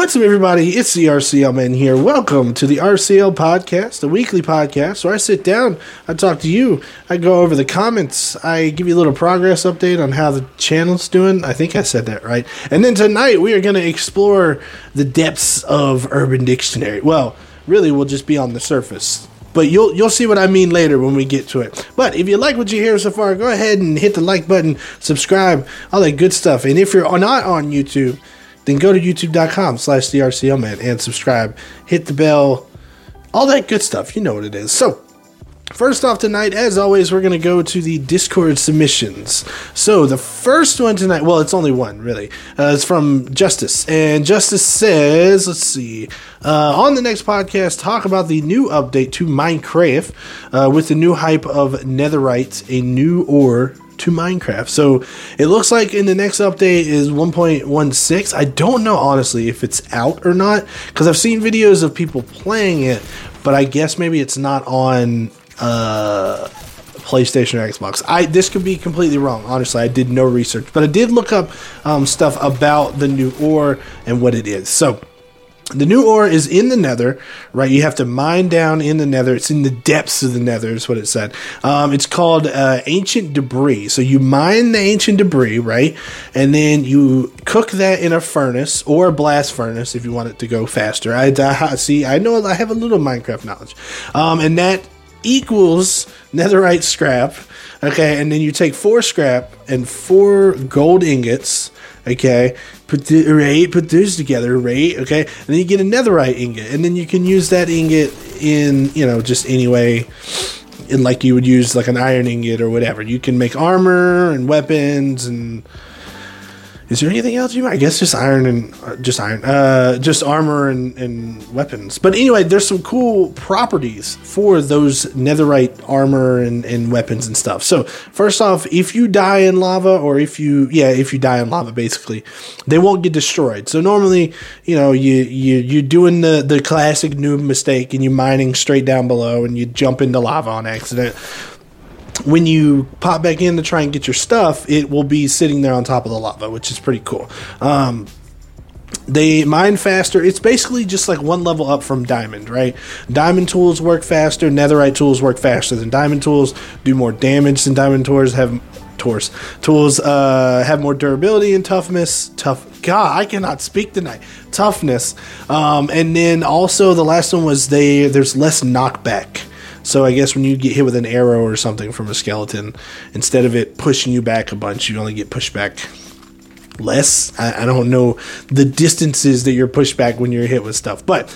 What's up, everybody? It's the RCL Man here. Welcome to the RCL Podcast, a weekly podcast where I sit down, I talk to you, I go over the comments, I give you a little progress update on how the channel's doing. I think I said that right. And then tonight we are going to explore the depths of Urban Dictionary. Well, really, we'll just be on the surface. But you'll you'll see what I mean later when we get to it. But if you like what you hear so far, go ahead and hit the like button, subscribe, all that good stuff. And if you're not on YouTube, then go to youtube.com slash the man and subscribe. Hit the bell, all that good stuff. You know what it is. So, first off tonight, as always, we're going to go to the Discord submissions. So, the first one tonight, well, it's only one, really. Uh, it's from Justice. And Justice says, let's see, uh, on the next podcast, talk about the new update to Minecraft uh, with the new hype of Netherite, a new ore to Minecraft. So it looks like in the next update is 1.16. I don't know honestly if it's out or not because I've seen videos of people playing it, but I guess maybe it's not on uh, PlayStation or Xbox. I this could be completely wrong. Honestly, I did no research, but I did look up um, stuff about the new ore and what it is. So the new ore is in the nether, right? You have to mine down in the nether. It's in the depths of the nether, is what it said. Um, it's called uh, ancient debris. So you mine the ancient debris, right? And then you cook that in a furnace or a blast furnace if you want it to go faster. I, see, I know I have a little Minecraft knowledge. Um, and that equals netherite scrap. Okay, and then you take four scrap and four gold ingots. Okay, put the, right, put those together, right? Okay, and then you get a netherite ingot, and then you can use that ingot in you know just any way, in like you would use like an iron ingot or whatever. You can make armor and weapons and is there anything else you might? I guess just iron and uh, just iron, uh, just armor and, and weapons. But anyway, there's some cool properties for those netherite armor and, and weapons and stuff. So first off, if you die in lava, or if you yeah, if you die in lava, basically, they won't get destroyed. So normally, you know, you you you're doing the the classic noob mistake, and you're mining straight down below, and you jump into lava on accident when you pop back in to try and get your stuff, it will be sitting there on top of the lava, which is pretty cool. Um, they mine faster. It's basically just like one level up from diamond, right? Diamond tools work faster. Netherite tools work faster than diamond tools. Do more damage than diamond tools. Have tools tools uh, have more durability and toughness. Tough. God, I cannot speak tonight. Toughness. Um, and then also the last one was they. There's less knockback. So I guess when you get hit with an arrow or something from a skeleton, instead of it pushing you back a bunch, you only get pushed back less. I, I don't know the distances that you're pushed back when you're hit with stuff, but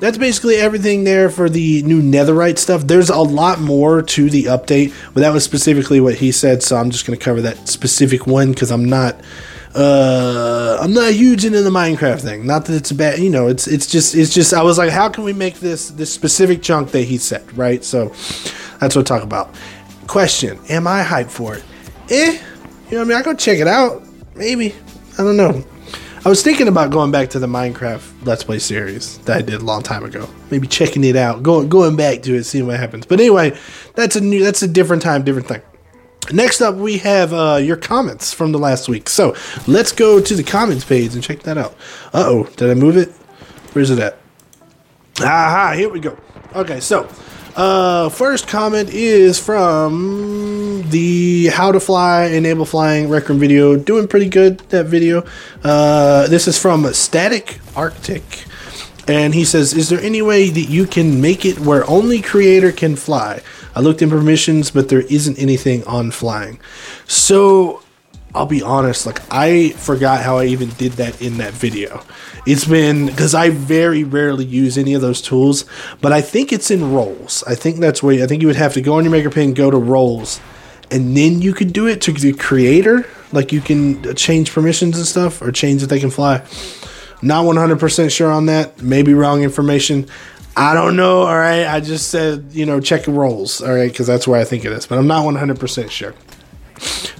that's basically everything there for the new netherite stuff. There's a lot more to the update, but that was specifically what he said, so I'm just going to cover that specific one because I'm not uh, I'm not huge into the Minecraft thing. Not that it's a bad, you know, it's it's just it's just I was like, how can we make this this specific chunk that he said, right? So that's what I talk about. Question: Am I hyped for it? Eh, you know, I mean, I go check it out. Maybe I don't know. I was thinking about going back to the Minecraft Let's Play series that I did a long time ago. Maybe checking it out, going going back to it, seeing what happens. But anyway, that's a new, that's a different time, different thing. Next up, we have uh, your comments from the last week. So let's go to the comments page and check that out. Uh oh, did I move it? Where's it at? Aha, here we go. Okay, so uh, first comment is from the How to Fly Enable Flying Rec Room video. Doing pretty good, that video. Uh, this is from Static Arctic. And he says, Is there any way that you can make it where only creator can fly? I looked in permissions, but there isn't anything on flying. So I'll be honest, like I forgot how I even did that in that video. It's been because I very rarely use any of those tools, but I think it's in roles. I think that's where I think you would have to go on your maker pen, go to roles, and then you could do it to the creator. Like you can change permissions and stuff, or change that they can fly. Not 100% sure on that. Maybe wrong information. I don't know. All right. I just said, you know, check rolls. All right. Because that's where I think it is. But I'm not 100% sure.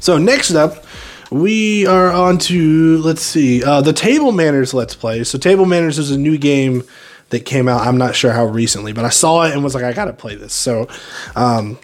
So next up, we are on to, let's see, uh, the Table Manners Let's Play. So Table Manners is a new game that came out. I'm not sure how recently, but I saw it and was like, I got to play this. So um,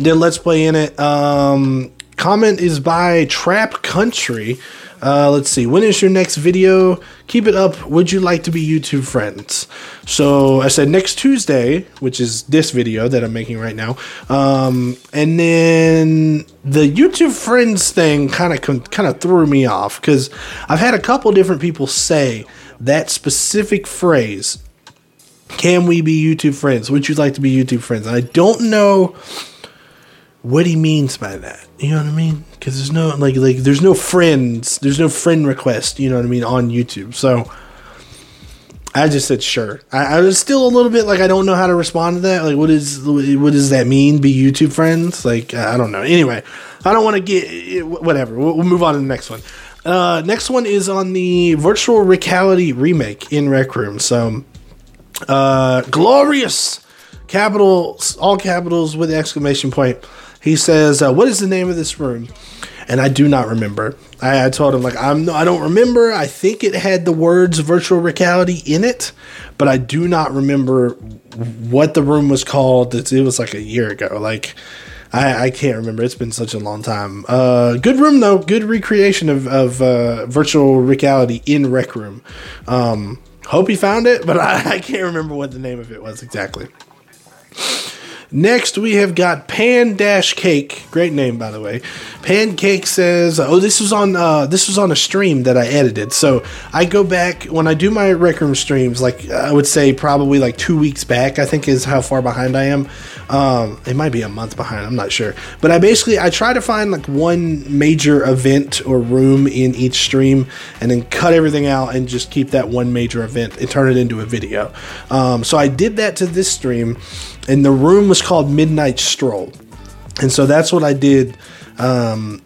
did Let's Play in it. Um, comment is by Trap Country. Uh, let's see. When is your next video? Keep it up. Would you like to be YouTube friends? So I said next Tuesday, which is this video that I'm making right now. Um, and then the YouTube friends thing kind of kind of threw me off because I've had a couple different people say that specific phrase. Can we be YouTube friends? Would you like to be YouTube friends? I don't know what he means by that. You know what I mean? Because there's no like like there's no friends, there's no friend request. You know what I mean on YouTube. So I just said sure. I, I, was still a little bit like I don't know how to respond to that. Like what is what does that mean? Be YouTube friends? Like I don't know. Anyway, I don't want to get whatever. We'll, we'll, move on to the next one. Uh, next one is on the virtual reality remake in Rec Room. So uh, glorious capital all capitals with exclamation point he says, uh, "What is the name of this room?" And I do not remember. I, I told him like I'm I don't remember. I think it had the words virtual reality in it, but I do not remember what the room was called. It, it was like a year ago. Like I, I, can't remember. It's been such a long time. Uh, good room though. Good recreation of, of uh, virtual reality in Rec Room. Um, hope he found it, but I, I can't remember what the name of it was exactly. Next, we have got Pan Dash Cake. Great name, by the way. Pancake says, "Oh, this was on uh, this was on a stream that I edited. So I go back when I do my Rec Room streams. Like I would say, probably like two weeks back. I think is how far behind I am. Um, it might be a month behind. I'm not sure. But I basically I try to find like one major event or room in each stream, and then cut everything out and just keep that one major event and turn it into a video. Um, so I did that to this stream." and the room was called Midnight Stroll, and so that's what I did. Um,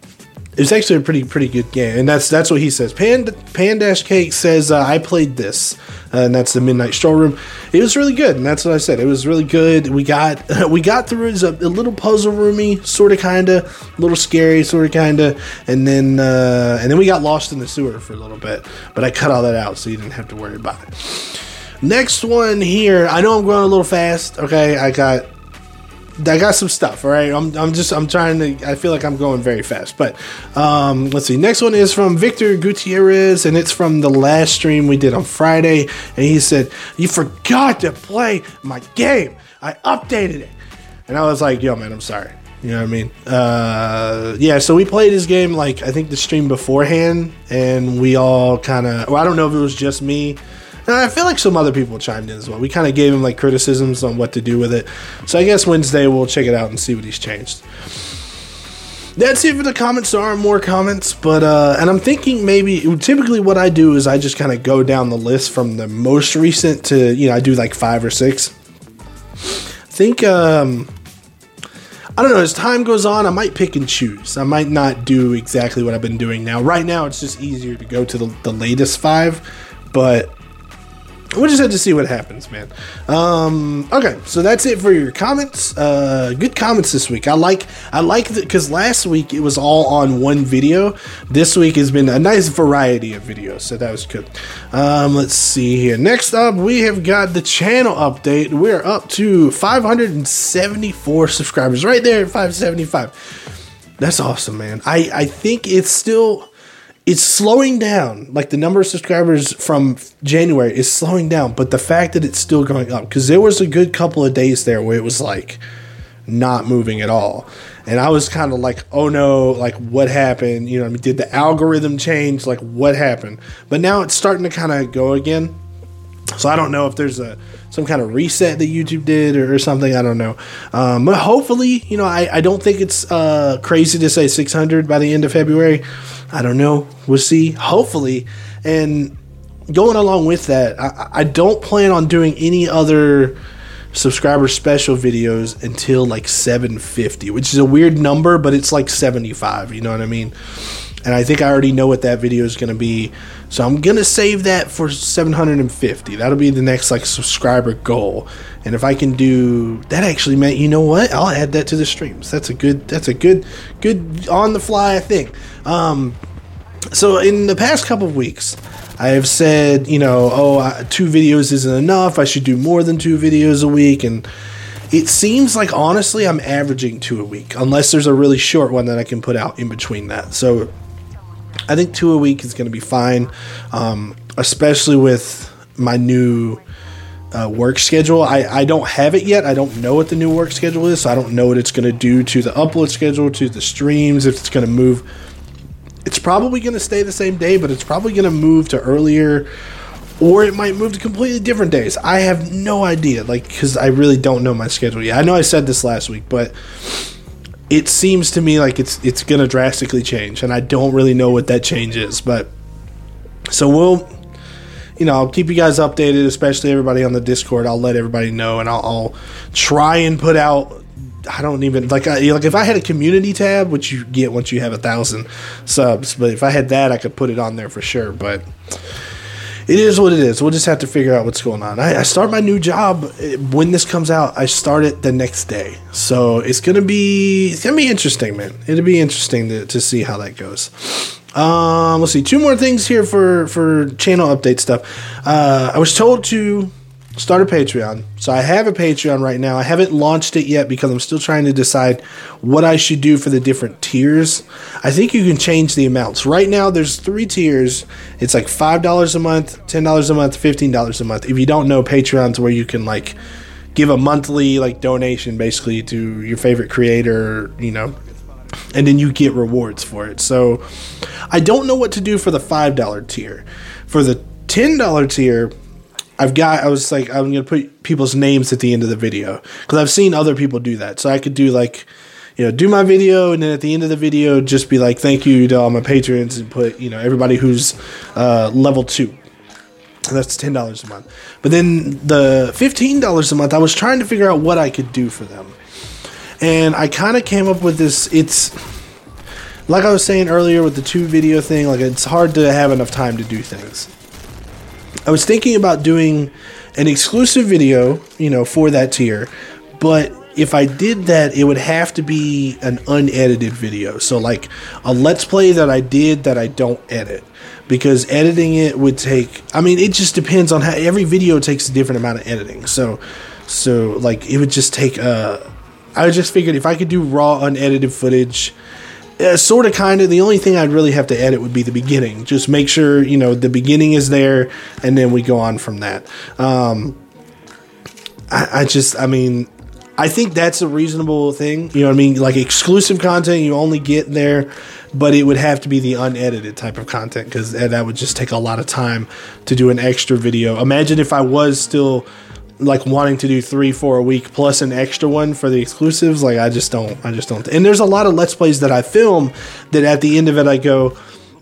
it was actually a pretty pretty good game, and that's that's what he says. Pan Dash Cake says uh, I played this, uh, and that's the Midnight Stroll Room. It was really good, and that's what I said. It was really good. We got we got through it. a, a little puzzle roomy, sort of, kind of, a little scary, sort of, kind of, and then uh, and then we got lost in the sewer for a little bit. But I cut all that out, so you didn't have to worry about it. Next one here. I know I'm going a little fast. Okay, I got I got some stuff. All right, I'm, I'm just I'm trying to. I feel like I'm going very fast, but um, let's see. Next one is from Victor Gutierrez, and it's from the last stream we did on Friday. And he said, "You forgot to play my game. I updated it." And I was like, "Yo, man, I'm sorry." You know what I mean? Uh, yeah. So we played his game like I think the stream beforehand, and we all kind of. Well, I don't know if it was just me and I feel like some other people chimed in as well. We kind of gave him like criticisms on what to do with it. So I guess Wednesday we'll check it out and see what he's changed. That's it for the comments. There are more comments, but uh, and I'm thinking maybe typically what I do is I just kind of go down the list from the most recent to you know I do like five or six. I think um, I don't know. As time goes on, I might pick and choose. I might not do exactly what I've been doing now. Right now, it's just easier to go to the, the latest five, but we just have to see what happens, man. Um, okay, so that's it for your comments. Uh, good comments this week. I like I like that because last week it was all on one video. This week has been a nice variety of videos, so that was good. Um, let's see here. Next up, we have got the channel update. We're up to 574 subscribers, right there at 575. That's awesome, man. I I think it's still it's slowing down. Like the number of subscribers from January is slowing down, but the fact that it's still going up because there was a good couple of days there where it was like not moving at all. And I was kind of like, oh no, like what happened? You know, I mean, did the algorithm change? Like what happened? But now it's starting to kind of go again. So I don't know if there's a some kind of reset that YouTube did or, or something. I don't know. Um, but hopefully, you know, I, I don't think it's uh, crazy to say 600 by the end of February. I don't know. We'll see. Hopefully. And going along with that, I, I don't plan on doing any other subscriber special videos until like 750, which is a weird number, but it's like 75. You know what I mean? And I think I already know what that video is going to be. So I'm going to save that for 750. That'll be the next like subscriber goal. And if I can do that actually meant, you know what? I'll add that to the streams. That's a good that's a good good on the fly thing. Um so in the past couple of weeks, I have said, you know, oh, two videos isn't enough. I should do more than two videos a week and it seems like honestly I'm averaging two a week unless there's a really short one that I can put out in between that. So I think two a week is going to be fine, um, especially with my new uh, work schedule. I, I don't have it yet. I don't know what the new work schedule is, so I don't know what it's going to do to the upload schedule, to the streams, if it's going to move. It's probably going to stay the same day, but it's probably going to move to earlier, or it might move to completely different days. I have no idea, like, because I really don't know my schedule yet. I know I said this last week, but it seems to me like it's it's going to drastically change, and I don't really know what that change is. But so we'll you know, I'll keep you guys updated, especially everybody on the Discord. I'll let everybody know, and I'll, I'll try and put out. I don't even like I, like if I had a community tab, which you get once you have a thousand subs. But if I had that, I could put it on there for sure. But it is what it is. We'll just have to figure out what's going on. I, I, start my new job eh, when this comes out. I start it the next day, so it's gonna be it's gonna be interesting, man. It'll be interesting to, to see how that goes. Um, let's see, two more things here for for channel update stuff. Uh, I was told to start a Patreon, so I have a Patreon right now. I haven't launched it yet because I'm still trying to decide what I should do for the different tiers. I think you can change the amounts. Right now, there's three tiers. It's like five dollars a month, ten dollars a month, fifteen dollars a month. If you don't know, Patreon's where you can like give a monthly like donation basically to your favorite creator, you know, and then you get rewards for it. So I don't know what to do for the $5 tier. For the $10 tier, I've got, I was like, I'm to put people's names at the end of the video because I've seen other people do that. So I could do like, you know, do my video and then at the end of the video, just be like, thank you to all my patrons and put, you know, everybody who's uh, level two. that's ten dollars a month. But then the fifteen dollars a month, I was trying to figure out what I could do for them and I kind of came up with this. It's like I was saying earlier with the two video thing. Like it's hard to have enough time to do things. I was thinking about doing an exclusive video, you know, for that tier, but if I did that, it would have to be an unedited video. So, like a let's play that I did that I don't edit. Because editing it would take, I mean, it just depends on how every video takes a different amount of editing. So, so like it would just take a, I just figured if I could do raw, unedited footage, uh, sort of, kind of, the only thing I'd really have to edit would be the beginning. Just make sure you know the beginning is there, and then we go on from that. Um, I, I just, I mean, I think that's a reasonable thing. You know what I mean? Like exclusive content you only get there, but it would have to be the unedited type of content because that would just take a lot of time to do an extra video. Imagine if I was still like wanting to do three, four a week plus an extra one for the exclusives. Like I just don't, I just don't. And there's a lot of let's plays that I film that at the end of it I go,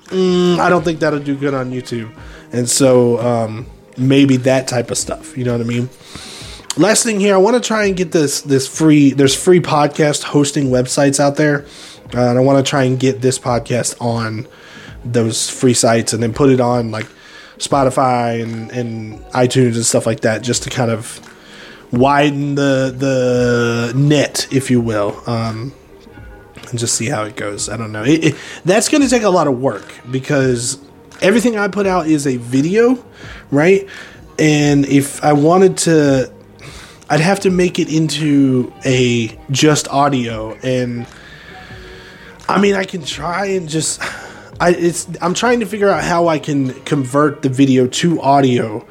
mm, I don't think that'll do good on YouTube. And so um, maybe that type of stuff. You know what I mean? Last thing here, I want to try and get this this free. There's free podcast hosting websites out there, uh, and I want to try and get this podcast on those free sites and then put it on like Spotify and, and iTunes and stuff like that, just to kind of widen the the net, if you will, um, and just see how it goes. I don't know. It, it, that's going to take a lot of work because everything I put out is a video, right? And if I wanted to, I'd have to make it into a just audio and. I mean, I can try and just I it's I'm trying to figure out how I can convert the video to audio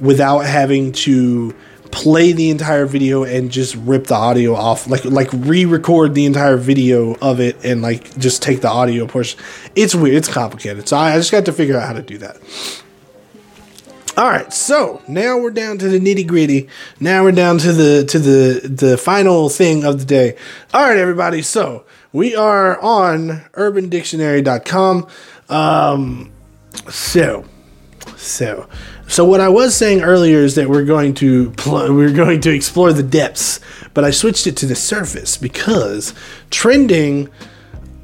without having to play the entire video and just rip the audio off like like re-record the entire video of it and like just take the audio portion. It's weird it's complicated. So I, I just got to figure out how to do that. All right so now we're down to the nitty gritty now we're down to the to the the final thing of the day. All right everybody so we are on urbandictionary.com. Um, so, so, so what I was saying earlier is that we're going to pl- we're going to explore the depths, but I switched it to the surface because trending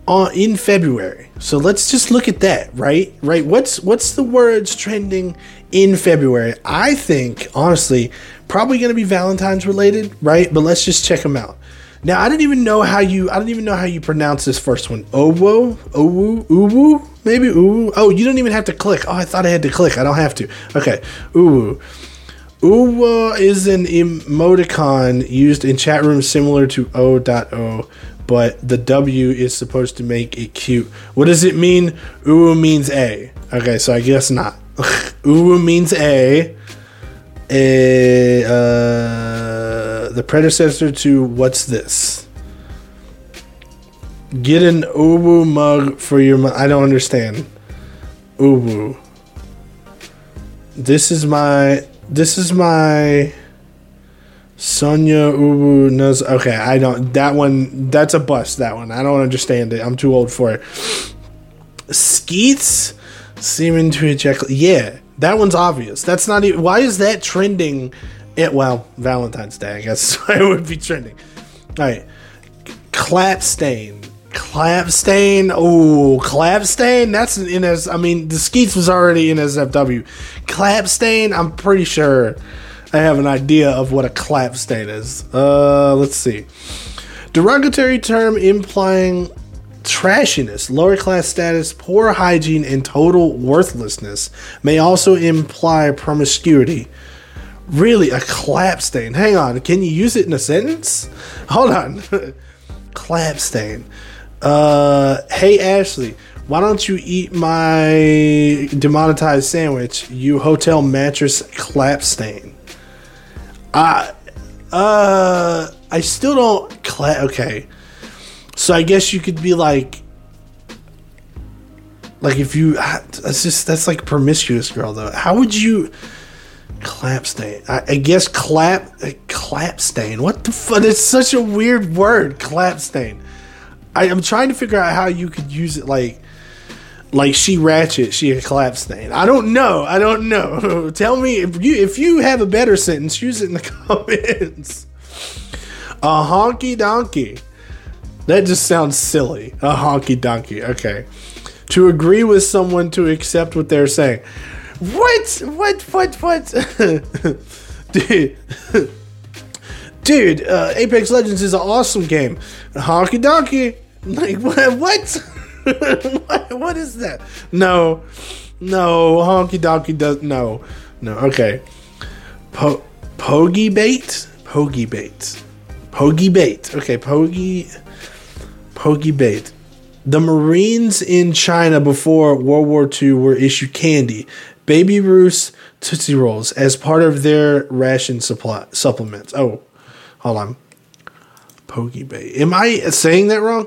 on in February. So let's just look at that, right? Right? What's what's the words trending in February? I think honestly, probably going to be Valentine's related, right? But let's just check them out. Now I don't even know how you I don't even know how you pronounce this first one. Owo, Owu, Uwu, maybe Uwu. Oh, you don't even have to click. Oh, I thought I had to click. I don't have to. Okay, Uwu. Uwa is an emoticon used in chat rooms similar to O.O. but the W is supposed to make it cute. What does it mean? Uwu means A. Okay, so I guess not. Uwu means A. A uh, the predecessor to what's this? Get an Ubu mug for your. I don't understand. Ubu. This is my. This is my. Sonya Ubu knows. Okay, I don't. That one. That's a bust. That one. I don't understand it. I'm too old for it. Skeets seeming to eject. Yeah, that one's obvious. That's not even. Why is that trending? It well, Valentine's Day. I guess it would be trending. All right, clap stain. Clap stain. Oh, clap stain. That's in as. I mean, the Skeets was already in SFW. Clap stain. I'm pretty sure. I have an idea of what a clap stain is. Uh, let's see. Derogatory term implying trashiness, lower class status, poor hygiene, and total worthlessness may also imply promiscuity. Really, a clap stain. Hang on, can you use it in a sentence? Hold on. clap stain. Uh, hey Ashley, why don't you eat my demonetized sandwich? You hotel mattress clap stain. I, uh, I still don't. clap. okay, so I guess you could be like, like if you. That's just that's like promiscuous girl though. How would you? Clap stain. I, I guess clap uh, clap stain. What the fuck? It's such a weird word. Clap stain. I, I'm trying to figure out how you could use it like like she ratchet, she a clap stain. I don't know. I don't know. Tell me if you if you have a better sentence, use it in the comments. A honky donkey. That just sounds silly. A honky donkey. Okay. To agree with someone to accept what they're saying. What? What? What? What? Dude. Dude, uh, Apex Legends is an awesome game. Honky donkey. Like, what? What? what, is that? No, no, honky donkey does no, no. Okay, po, bait, pogie bait, pogie bait. Okay, pogie, pogie bait. The Marines in China before World War II were issued candy, Baby Ruth's Tootsie Rolls as part of their ration supply supplements. Oh, hold on. Pogie bait. Am I saying that wrong?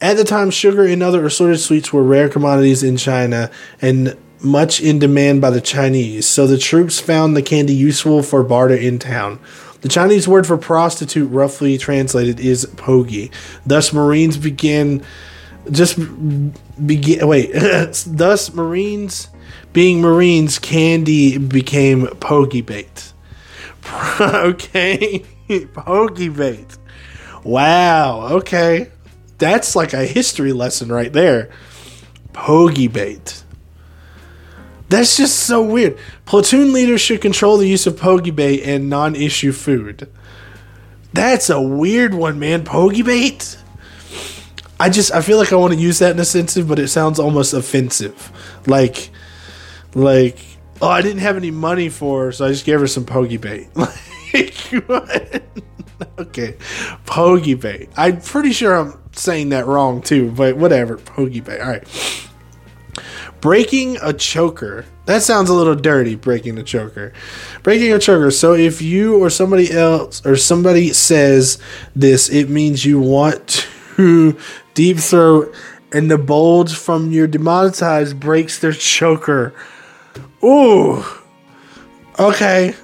At the time, sugar and other assorted sweets were rare commodities in China and much in demand by the Chinese, so the troops found the candy useful for barter in town. The Chinese word for prostitute, roughly translated, is pogie. Thus, Marines began just begin. Wait, thus Marines being Marines, candy became pogie bait. okay, pogie bait. Wow. Okay that's like a history lesson right there. Pogie bait. That's just so weird. Platoon leaders should control the use of pogie bait and non issue food. That's a weird one, man. Pogie bait? I just I feel like I want to use that in a sensitive, but it sounds almost offensive. Like like oh I didn't have any money for her, so I just gave her some pogie bait. Like what? okay. Pogie bait. I'm pretty sure I'm saying that wrong too, but whatever. Pogie bait. All right. Breaking a choker. That sounds a little dirty, breaking a choker. Breaking a choker. So if you or somebody else or somebody says this, it means you want deep throat and the bulge from your demonetized breaks their choker. Ooh. Okay.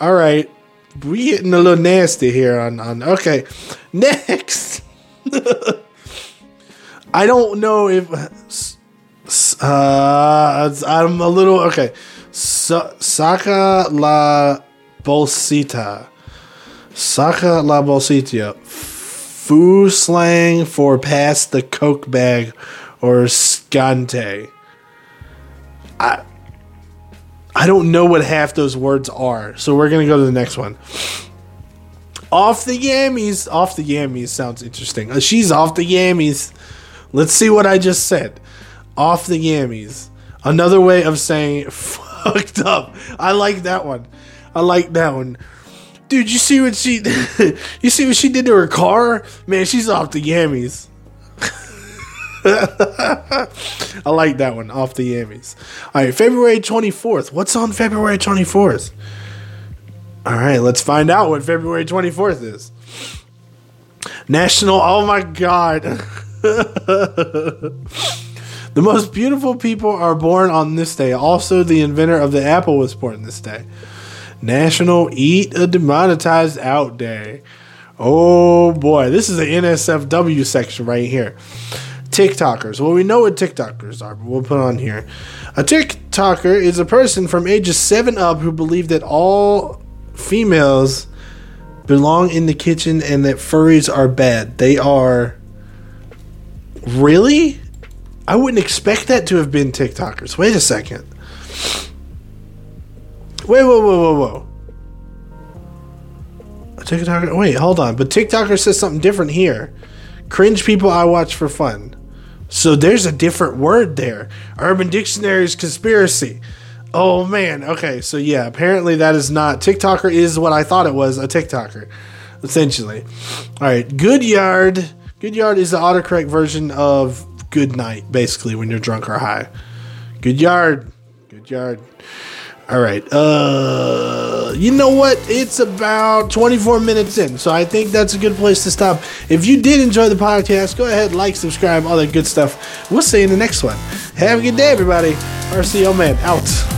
All right we getting a little nasty here on on okay next i don't know if uh i'm a little okay Sa- saca la bolsita saca la bolsita foo slang for pass the coke bag or scante i I don't know what half those words are. So we're to go to the next one. Off the yammies. Off the yammies sounds interesting. Uh, she's off the yammies. Let's see what I just said. Off the yammies. Another way of saying fucked up. I like that one. I like that one. Dude, you see what she you see what she did to her car? Man, she's off the yammies. I like that one, off the yammies. All right, February 24th. What's on February 24th? All right, let's find out what February 24th is. National, oh my god. the most beautiful people are born on this day. Also, the inventor of the apple was born this day. National Eat a Demonetized Out Day. Oh boy, this is the NSFW section right here. TikTokers. Well, we know what TikTokers are, but we'll put on here. A TikToker is a person from ages 7 up who believe that all females belong in the kitchen and that furries are bad. They are. Really? I wouldn't expect that to have been TikTokers. Wait a second. Wait, whoa, whoa, whoa, whoa. TikToker. Wait, hold on. But TikToker says something different here. Cringe people I watch for fun. So there's a different word there. Urban Dictionary's conspiracy. Oh man. Okay. So yeah, apparently that is not TikToker is what I thought it was, a TikToker. Essentially. All right. Good yard. Good yard is the autocorrect version of good night, basically, when you're drunk or high. Good yard. Good yard. All right. Uh, you know what? It's about 24 minutes in, so I think that's a good place to stop. If you did enjoy the podcast, go ahead, like, subscribe, all that good stuff. We'll see you in the next one. Have a good day, everybody. RCO Man out.